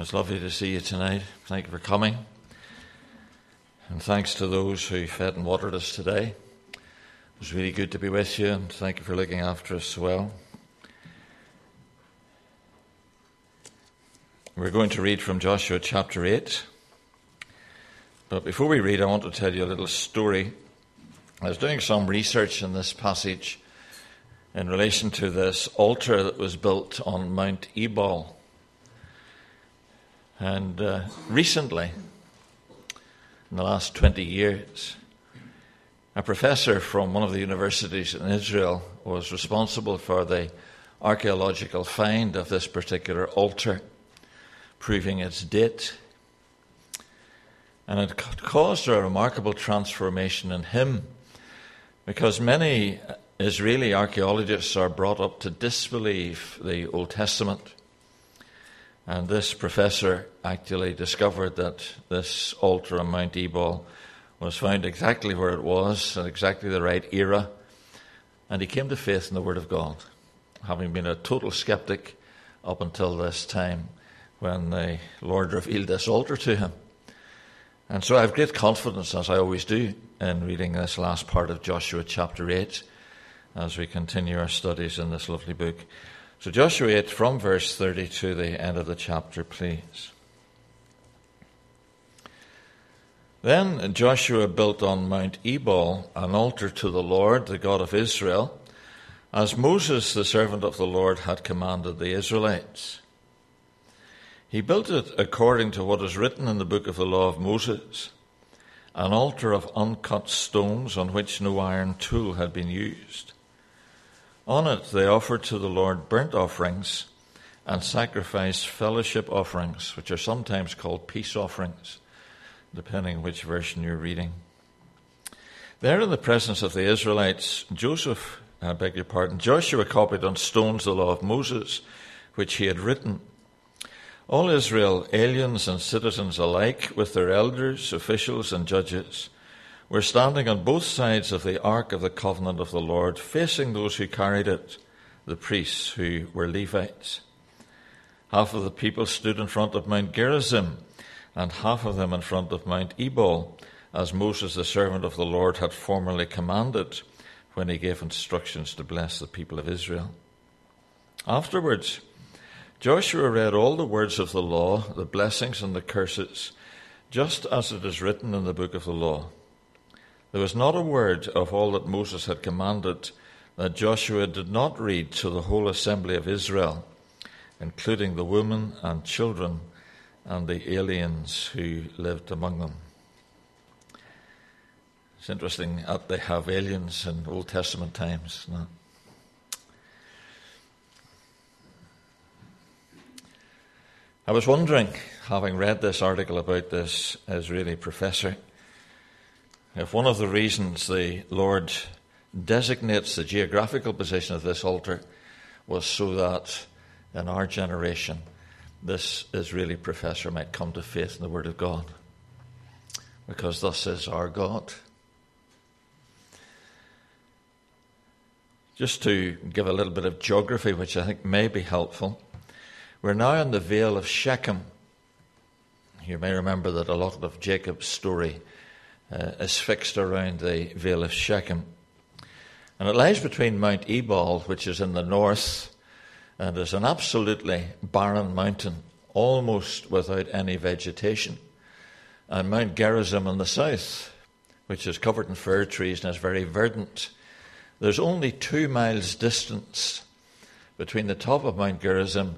It's lovely to see you tonight. Thank you for coming. And thanks to those who fed and watered us today. It was really good to be with you, and thank you for looking after us well. We're going to read from Joshua chapter 8. But before we read, I want to tell you a little story. I was doing some research in this passage in relation to this altar that was built on Mount Ebal. And uh, recently, in the last 20 years, a professor from one of the universities in Israel was responsible for the archaeological find of this particular altar, proving its date. And it caused a remarkable transformation in him because many Israeli archaeologists are brought up to disbelieve the Old Testament and this professor actually discovered that this altar on Mount Ebal was found exactly where it was at exactly the right era. And he came to faith in the Word of God, having been a total skeptic up until this time when the Lord revealed this altar to him. And so I have great confidence, as I always do, in reading this last part of Joshua chapter 8 as we continue our studies in this lovely book. So, Joshua 8, from verse 30 to the end of the chapter, please. Then Joshua built on Mount Ebal an altar to the Lord, the God of Israel, as Moses, the servant of the Lord, had commanded the Israelites. He built it according to what is written in the book of the law of Moses an altar of uncut stones on which no iron tool had been used. On it they offered to the Lord burnt offerings and sacrificed fellowship offerings, which are sometimes called peace offerings, depending which version you're reading. There in the presence of the Israelites, Joseph, I beg your pardon, Joshua copied on stones the law of Moses, which he had written. All Israel, aliens and citizens alike, with their elders, officials, and judges, were standing on both sides of the ark of the covenant of the Lord, facing those who carried it, the priests who were Levites. Half of the people stood in front of Mount Gerizim, and half of them in front of Mount Ebal, as Moses, the servant of the Lord, had formerly commanded when he gave instructions to bless the people of Israel. Afterwards, Joshua read all the words of the law, the blessings and the curses, just as it is written in the book of the law. There was not a word of all that Moses had commanded that Joshua did not read to the whole assembly of Israel, including the women and children and the aliens who lived among them. It's interesting that they have aliens in Old Testament times. No? I was wondering, having read this article about this Israeli professor, if one of the reasons the Lord designates the geographical position of this altar was so that in our generation this Israeli professor might come to faith in the Word of God. Because thus is our God. Just to give a little bit of geography, which I think may be helpful, we're now in the Vale of Shechem. You may remember that a lot of Jacob's story uh, is fixed around the Vale of Shechem. And it lies between Mount Ebal, which is in the north, and is an absolutely barren mountain, almost without any vegetation, and Mount Gerizim in the south, which is covered in fir trees and is very verdant. There's only two miles distance between the top of Mount Gerizim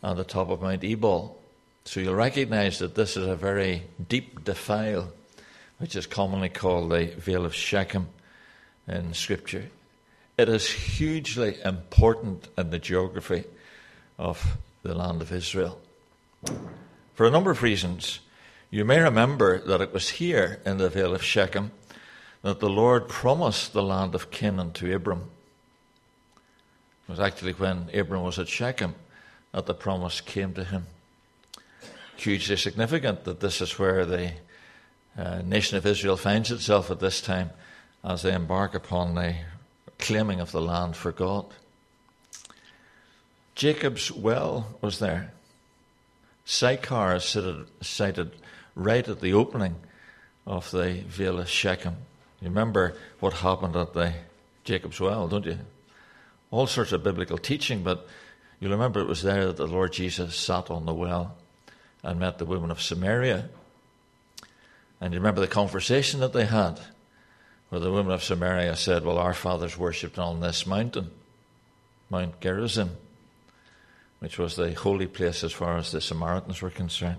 and the top of Mount Ebal. So you'll recognize that this is a very deep defile which is commonly called the Vale of Shechem in Scripture. It is hugely important in the geography of the land of Israel. For a number of reasons, you may remember that it was here in the Vale of Shechem that the Lord promised the land of Canaan to Abram. It was actually when Abram was at Shechem that the promise came to him. Hugely significant that this is where the uh, nation of Israel finds itself at this time as they embark upon the claiming of the land for God. Jacob's well was there. Sychar is sited right at the opening of the Vale of Shechem. You remember what happened at the Jacob's Well, don't you? All sorts of biblical teaching, but you remember it was there that the Lord Jesus sat on the well and met the woman of Samaria. And you remember the conversation that they had, where the woman of Samaria said, Well, our fathers worshipped on this mountain, Mount Gerizim, which was the holy place as far as the Samaritans were concerned.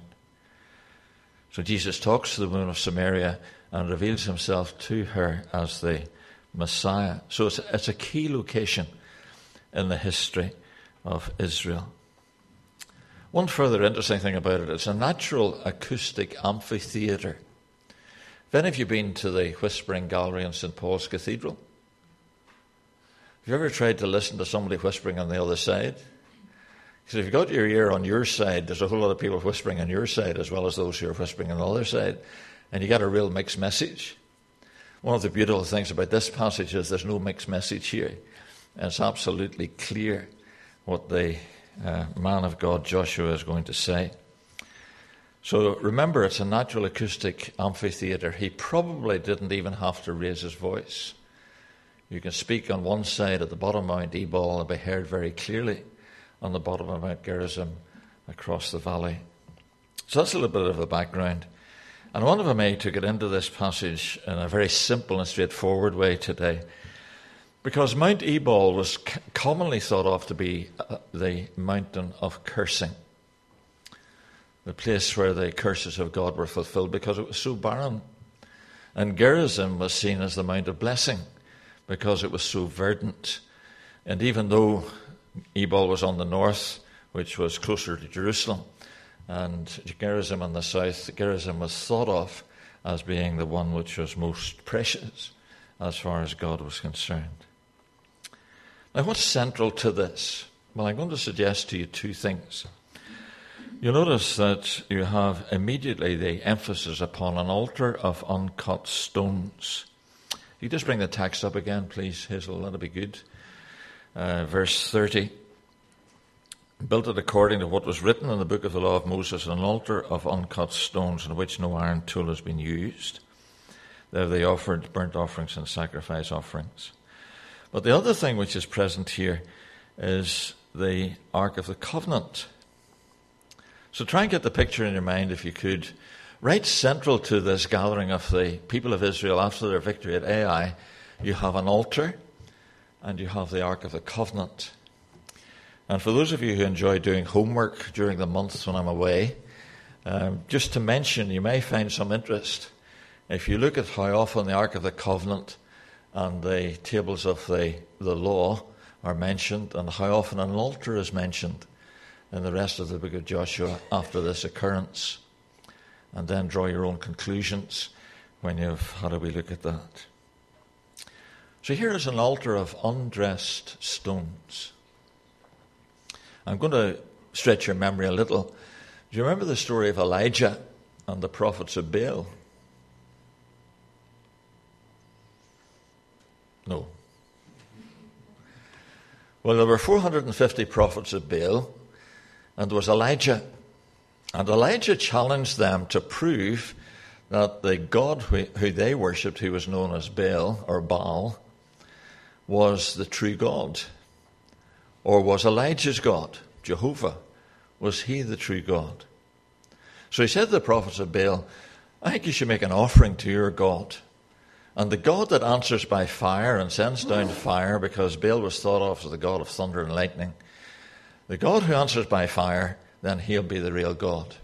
So Jesus talks to the woman of Samaria and reveals himself to her as the Messiah. So it's, it's a key location in the history of Israel. One further interesting thing about it, it's a natural acoustic amphitheatre. Have any of you been to the Whispering Gallery in St. Paul's Cathedral? Have you ever tried to listen to somebody whispering on the other side? Because if you've got your ear on your side, there's a whole lot of people whispering on your side as well as those who are whispering on the other side. And you get a real mixed message. One of the beautiful things about this passage is there's no mixed message here. It's absolutely clear what the uh, man of God Joshua is going to say. So remember, it's a natural acoustic amphitheatre. He probably didn't even have to raise his voice. You can speak on one side at the bottom of Mount Ebal and be heard very clearly on the bottom of Mount Gerizim across the valley. So that's a little bit of the background. And I wonder if I may to get into this passage in a very simple and straightforward way today. Because Mount Ebal was commonly thought of to be uh, the mountain of cursing the place where the curses of God were fulfilled because it was so barren. And Gerizim was seen as the Mount of Blessing because it was so verdant. And even though Ebal was on the north, which was closer to Jerusalem, and Gerizim on the south, Gerizim was thought of as being the one which was most precious as far as God was concerned. Now, what's central to this? Well, I'm going to suggest to you two things. You'll notice that you have immediately the emphasis upon an altar of uncut stones. You just bring the text up again, please, Hazel, that'll be good. Uh, verse 30. Built it according to what was written in the book of the law of Moses, an altar of uncut stones in which no iron tool has been used. There they offered burnt offerings and sacrifice offerings. But the other thing which is present here is the Ark of the Covenant. So try and get the picture in your mind if you could. Right central to this gathering of the people of Israel after their victory at Ai, you have an altar and you have the Ark of the Covenant. And for those of you who enjoy doing homework during the months when I'm away, um, just to mention, you may find some interest. If you look at how often the Ark of the Covenant and the tables of the, the law are mentioned, and how often an altar is mentioned, in the rest of the book of Joshua after this occurrence. And then draw your own conclusions when you've had a wee look at that. So here is an altar of undressed stones. I'm going to stretch your memory a little. Do you remember the story of Elijah and the prophets of Baal? No. Well, there were 450 prophets of Baal, and was Elijah. And Elijah challenged them to prove that the God who, they worshipped, who was known as Baal or Baal, was the true God. Or was Elijah's God, Jehovah, was he the true God? So he said to the prophets of Baal, I think you should make an offering to your God. And the God that answers by fire and sends down fire, because Baal was thought of as the God of thunder and lightning, the God who answers by fire, then he'll be the real God.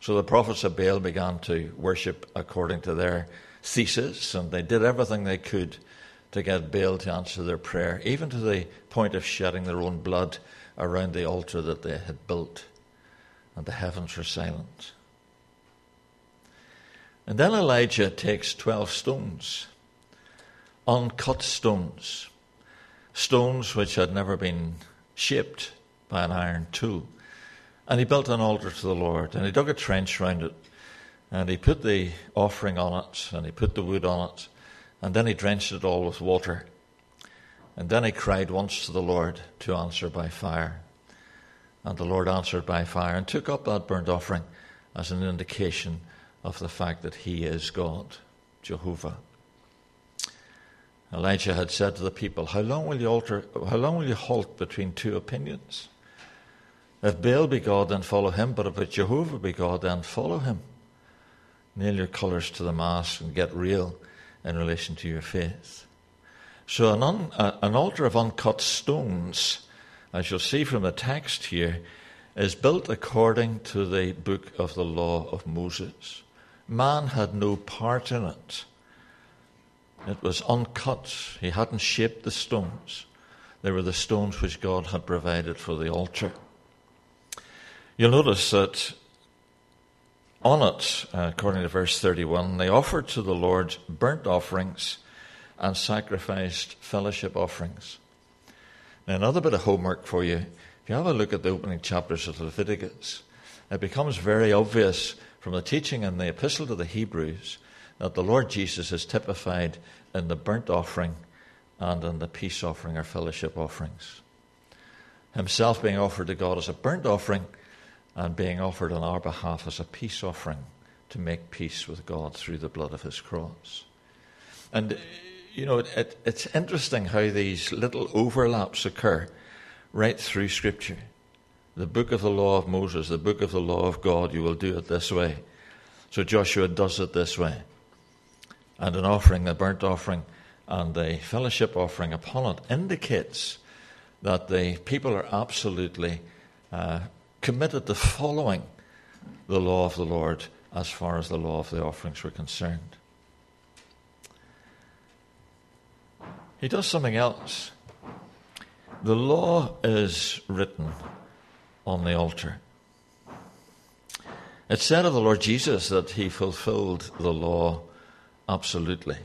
So the prophets of Baal began to worship according to their thesis, and they did everything they could to get Baal to answer their prayer, even to the point of shedding their own blood around the altar that they had built. And the heavens were silent. And then Elijah takes 12 stones, uncut stones, stones which had never been shaped by an iron tool. And he built an altar to the Lord, and he dug a trench round it, and he put the offering on it, and he put the wood on it, and then he drenched it all with water. And then he cried once to the Lord to answer by fire. And the Lord answered by fire and took up that burnt offering as an indication of the fact that he is God, Jehovah. Elijah had said to the people, How long will you alter how long will you halt between two opinions? If Baal be God, then follow him, but if Jehovah be God, then follow him. Nail your colours to the mast and get real in relation to your faith. So, an, un, uh, an altar of uncut stones, as you'll see from the text here, is built according to the book of the law of Moses. Man had no part in it. It was uncut. He hadn't shaped the stones. They were the stones which God had provided for the altar. You'll notice that on it, uh, according to verse 31, they offered to the Lord burnt offerings and sacrificed fellowship offerings. Now, another bit of homework for you. If you have a look at the opening chapters of Leviticus, it becomes very obvious from the teaching in the Epistle to the Hebrews that the Lord Jesus is typified in the burnt offering and in the peace offering or fellowship offerings. Himself being offered to God as a burnt offering and being offered on our behalf as a peace offering to make peace with God through the blood of his cross. And, you know, it, it's interesting how these little overlaps occur right through Scripture. The book of the law of Moses, the book of the law of God, you will do it this way. So Joshua does it this way. And an offering, the burnt offering, and the fellowship offering upon it indicates that the people are absolutely uh, committed to following the law of the Lord as far as the law of the offerings were concerned. He does something else. The law is written on the altar. It's said of the Lord Jesus that he fulfilled the law absolutely.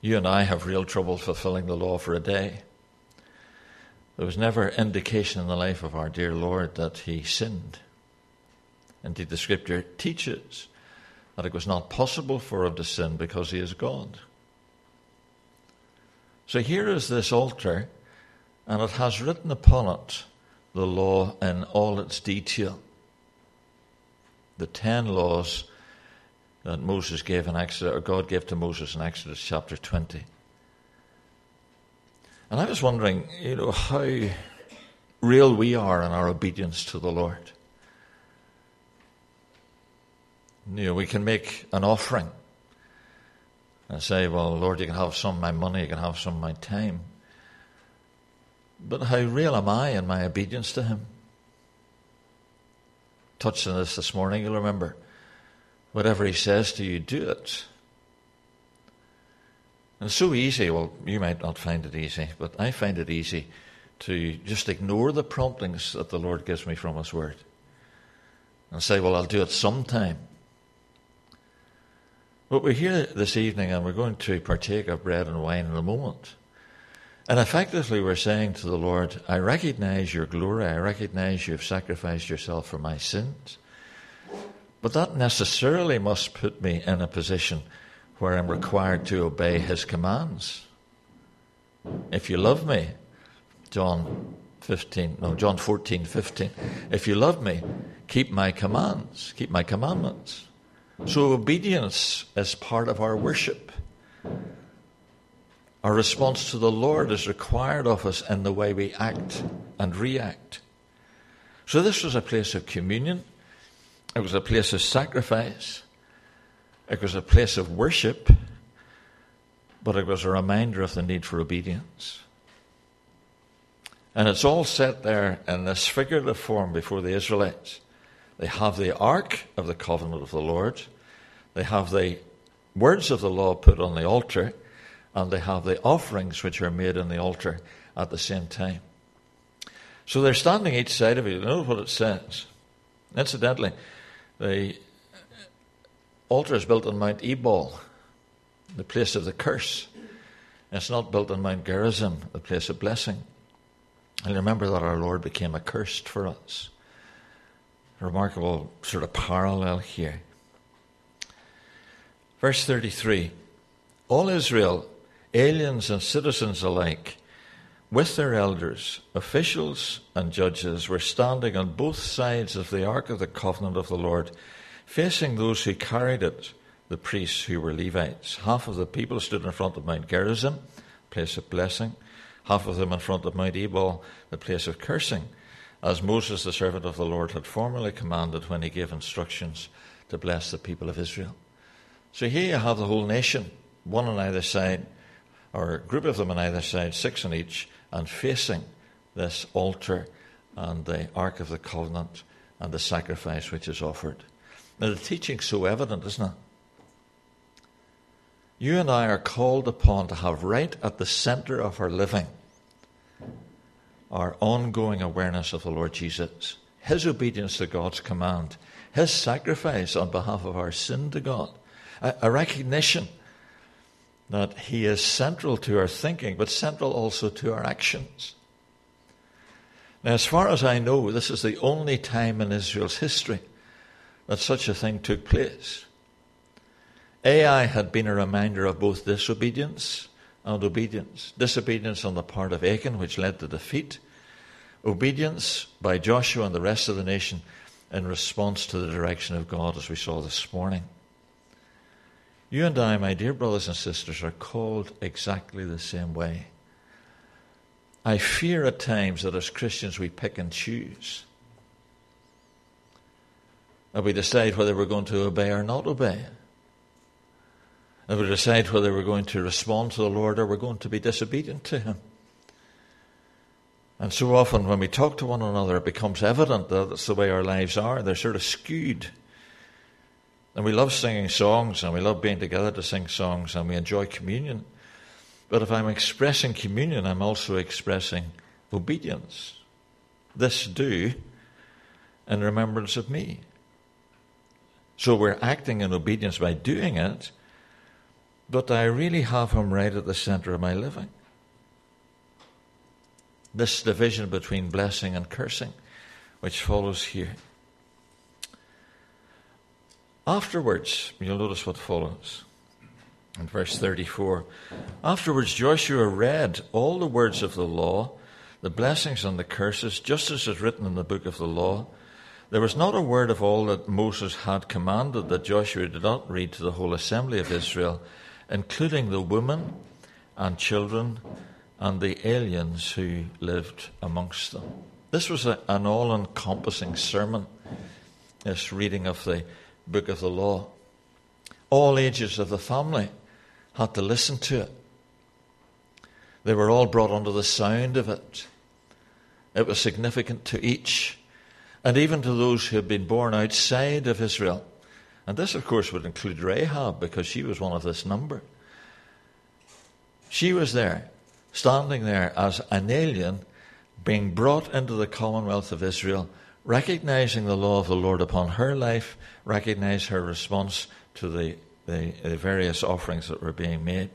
You and I have real trouble fulfilling the law for a day. There was never indication in the life of our dear Lord that he sinned. Indeed, the scripture teaches that it was not possible for him to sin because he is God. So here is this altar, and it has written upon it the law in all its detail. The ten laws that Moses gave in Exodus, or God gave to Moses in Exodus chapter 20. And I was wondering, you know, how real we are in our obedience to the Lord. You know, we can make an offering and say, well, Lord, you can have some of my money, you can have some of my time. But how real am I in my obedience to Him? Touched on this this morning, you'll remember. Whatever He says to you, do it. It's so easy, well, you might not find it easy, but I find it easy to just ignore the promptings that the Lord gives me from His Word and say, well, I'll do it sometime. But we're here this evening and we're going to partake of bread and wine in a moment. And effectively, we're saying to the Lord, I recognize your glory, I recognize you've sacrificed yourself for my sins. But that necessarily must put me in a position where I'm required to obey his commands. If you love me, John 15, no, John 14, 15, if you love me, keep my commands, keep my commandments. So obedience is part of our worship. Our response to the Lord is required of us in the way we act and react. So this was a place of communion. It was a place of sacrifice. It was a place of worship, but it was a reminder of the need for obedience. And it's all set there in this figurative form before the Israelites. They have the ark of the covenant of the Lord, they have the words of the law put on the altar, and they have the offerings which are made on the altar at the same time. So they're standing each side of it. Notice what it says. Incidentally, the altar is built on Mount Ebal, the place of the curse. It's not built on Mount Gerizim, the place of blessing. And remember that our Lord became accursed for us. Remarkable sort of parallel here. Verse 33 All Israel, aliens and citizens alike, with their elders, officials, and judges, were standing on both sides of the Ark of the Covenant of the Lord, facing those who carried it, the priests who were Levites. Half of the people stood in front of Mount Gerizim, place of blessing, half of them in front of Mount Ebal, the place of cursing, as Moses, the servant of the Lord, had formerly commanded when he gave instructions to bless the people of Israel. So here you have the whole nation, one on either side, or a group of them on either side, six on each, and facing this altar and the Ark of the Covenant and the sacrifice which is offered. Now, the teaching's so evident, isn't it? You and I are called upon to have right at the center of our living our ongoing awareness of the Lord Jesus, His obedience to God's command, His sacrifice on behalf of our sin to God, a, a recognition that He is central to our thinking, but central also to our actions. Now, as far as I know, this is the only time in Israel's history that such a thing took place. Ai had been a reminder of both disobedience and obedience. Disobedience on the part of Achan, which led to defeat. Obedience by Joshua and the rest of the nation in response to the direction of God, as we saw this morning. You and I, my dear brothers and sisters, are called exactly the same way. I fear at times that as Christians we pick and choose. And we decide whether we're going to obey or not obey. And we decide whether we're going to respond to the Lord or we're going to be disobedient to Him. And so often when we talk to one another, it becomes evident that that's the way our lives are. They're sort of skewed. And we love singing songs and we love being together to sing songs and we enjoy communion. But if I'm expressing communion, I'm also expressing obedience. This do in remembrance of me. So we're acting in obedience by doing it, but I really have Him right at the center of my living. This division between blessing and cursing, which follows here. Afterwards, you'll notice what follows. In verse 34, afterwards Joshua read all the words of the law, the blessings and the curses, just as is written in the book of the law. There was not a word of all that Moses had commanded that Joshua did not read to the whole assembly of Israel including the women and children and the aliens who lived amongst them. This was a, an all encompassing sermon, this reading of the book of the law. All ages of the family had to listen to it. They were all brought under the sound of it. It was significant to each, and even to those who had been born outside of Israel. And this, of course, would include Rahab because she was one of this number. She was there, standing there as an alien, being brought into the commonwealth of Israel, recognizing the law of the Lord upon her life, recognize her response to the, the, the various offerings that were being made.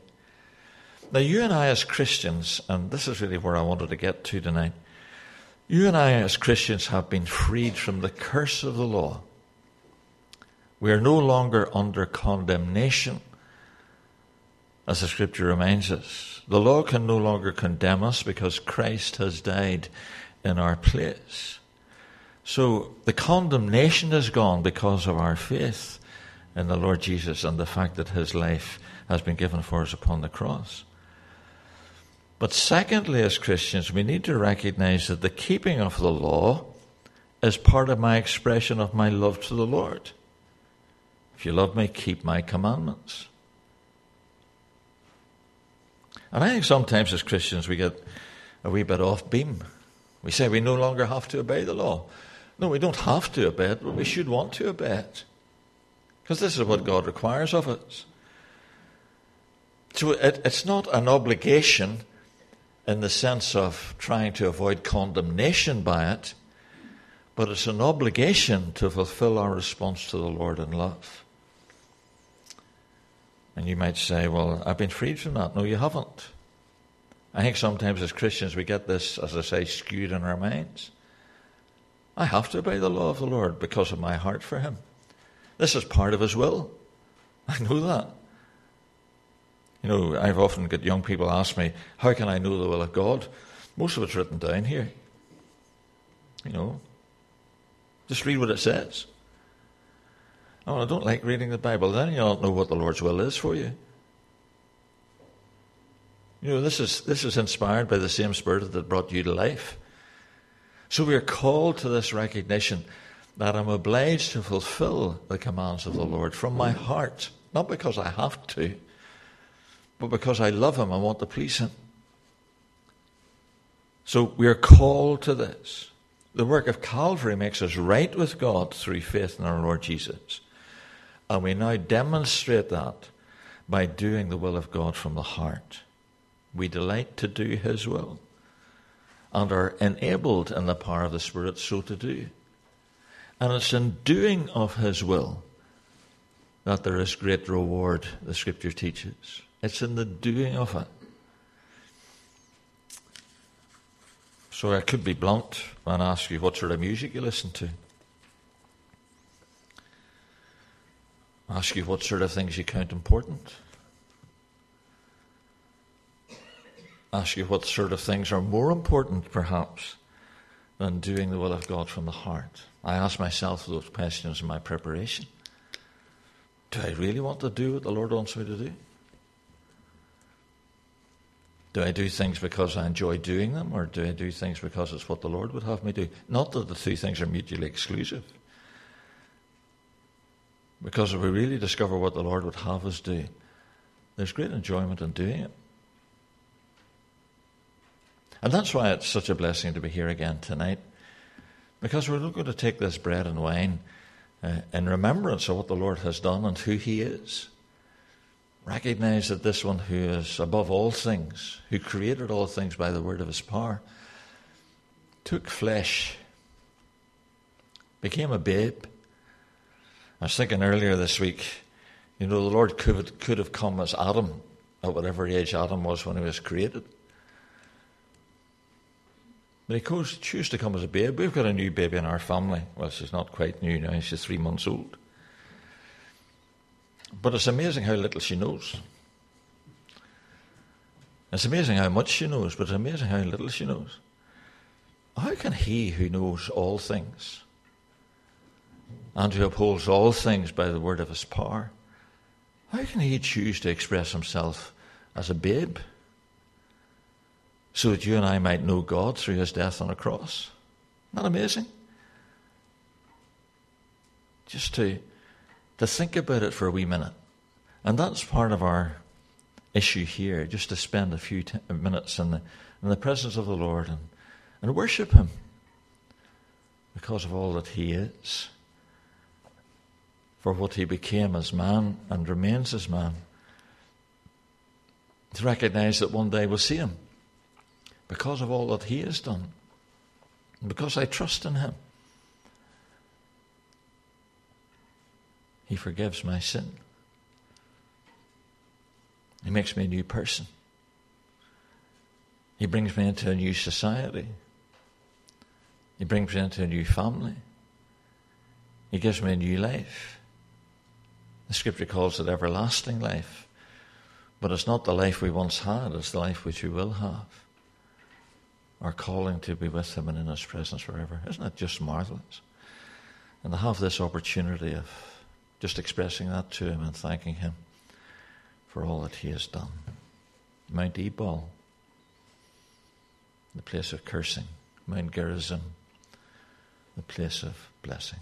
Now, you and I, as Christians, and this is really where I wanted to get to tonight, you and I, as Christians, have been freed from the curse of the law. We are no longer under condemnation, as the scripture reminds us. The law can no longer condemn us because Christ has died in our place. So the condemnation is gone because of our faith in the Lord Jesus and the fact that his life has been given for us upon the cross. But secondly, as Christians, we need to recognize that the keeping of the law is part of my expression of my love to the Lord. If you love me, keep my commandments. And I think sometimes as Christians we get a wee bit off beam. We say we no longer have to obey the law. No, we don't have to obey it, but we should want to obey it. Because this is what God requires of us. So it, it's not an obligation in the sense of trying to avoid condemnation by it, but it's an obligation to fulfill our response to the Lord in love. And you might say, well, I've been freed from that. No, you haven't. I think sometimes as Christians we get this, as I say, skewed in our minds. I have to obey the law of the Lord because of my heart for Him. This is part of His will. I know that. You know, I've often got young people ask me, how can I know the will of God? Most of it's written down here. You know, just read what it says. Oh, I don't like reading the Bible. Then you don't know what the Lord's will is for you. You know, this is, this is inspired by the same Spirit that brought you to life. So we are called to this recognition that I'm obliged to fulfill the commands of the Lord from my heart, not because I have to, but because I love Him I want to please Him. So we are called to this. The work of Calvary makes us right with God through faith in our Lord Jesus. And we now demonstrate that by doing the will of God from the heart. We delight to do His will and are enabled in the power of the Spirit so to do. And it's in doing of His will that there is great reward, the Scripture teaches. It's in the doing of it. So I could be blunt and ask you what sort of music you listen to. Ask you what sort of things you count important. Ask you what sort of things are more important, perhaps, than doing the will of God from the heart. I ask myself those questions in my preparation. Do I really want to do what the Lord wants me to do? Do I do things because I enjoy doing them, or do I do things because it's what the Lord would have me do? Not that the two things are mutually exclusive. Because if we really discover what the Lord would have us do, there's great enjoyment in doing it. And that's why it's such a blessing to be here again tonight. Because we're going to take this bread and wine uh, in remembrance of what the Lord has done and who He is. Recognize that this one who is above all things, who created all things by the word of His power, took flesh, became a babe. I was thinking earlier this week, you know, the Lord could, could have come as Adam, at whatever age Adam was when he was created. But he chose, chose to come as a babe. We've got a new baby in our family. Well, she's not quite new now, she's three months old. But it's amazing how little she knows. It's amazing how much she knows, but it's amazing how little she knows. How can he who knows all things and who upholds all things by the word of his power, how can he choose to express himself as a babe? so that you and I might know God through his death on a cross. Isn't that amazing? Just to, to think about it for a wee minute. And that's part of our issue here, just to spend a few t- minutes in the, in the presence of the Lord and, and worship him because of all that he is, for what he became as man and remains as man. To recognize that one day we'll see him because of all that He has done, because I trust in Him. He forgives my sin. He makes me a new person. He brings me into a new society. He brings me into a new family. He gives me a new life. The scripture calls it everlasting life. But it's not the life we once had, it's the life which we will have our calling to be with Him and in His presence forever. Isn't that just marvelous? And to have this opportunity of just expressing that to Him and thanking Him for all that He has done. Mount Ebal, the place of cursing. Mount Gerizim, the place of blessing.